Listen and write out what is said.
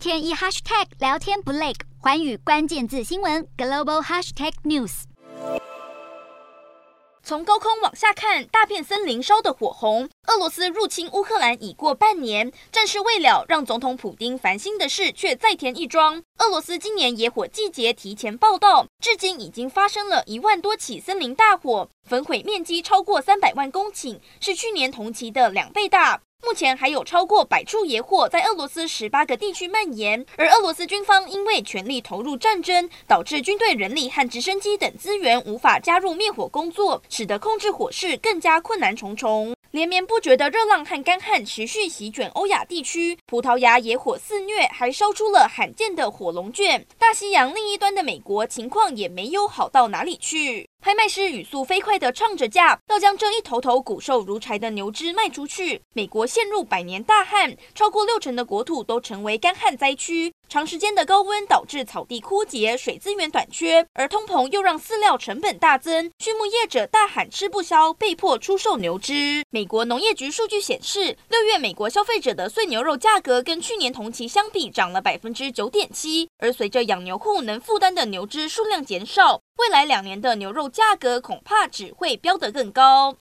天一 hashtag 聊天不累，寰宇关键字新闻 global hashtag news。从高空往下看，大片森林烧得火红。俄罗斯入侵乌克兰已过半年，战事未了，让总统普丁烦心的事却再添一桩。俄罗斯今年野火季节提前报到，至今已经发生了一万多起森林大火，焚毁面积超过三百万公顷，是去年同期的两倍大。目前还有超过百处野火在俄罗斯十八个地区蔓延，而俄罗斯军方因为全力投入战争，导致军队人力和直升机等资源无法加入灭火工作，使得控制火势更加困难重重。连绵不绝的热浪和干旱持续席卷欧亚地区，葡萄牙野火肆虐，还烧出了罕见的火龙卷。大西洋另一端的美国情况也没有好到哪里去。拍卖师语速飞快地唱着价，要将这一头头骨瘦如柴的牛只卖出去。美国陷入百年大旱，超过六成的国土都成为干旱灾区。长时间的高温导致草地枯竭，水资源短缺，而通膨又让饲料成本大增，畜牧业者大喊吃不消，被迫出售牛只。美国农业局数据显示，六月美国消费者的碎牛肉价格跟去年同期相比涨了百分之九点七，而随着养牛户能负担的牛只数量减少，未来两年的牛肉价格恐怕只会飙得更高。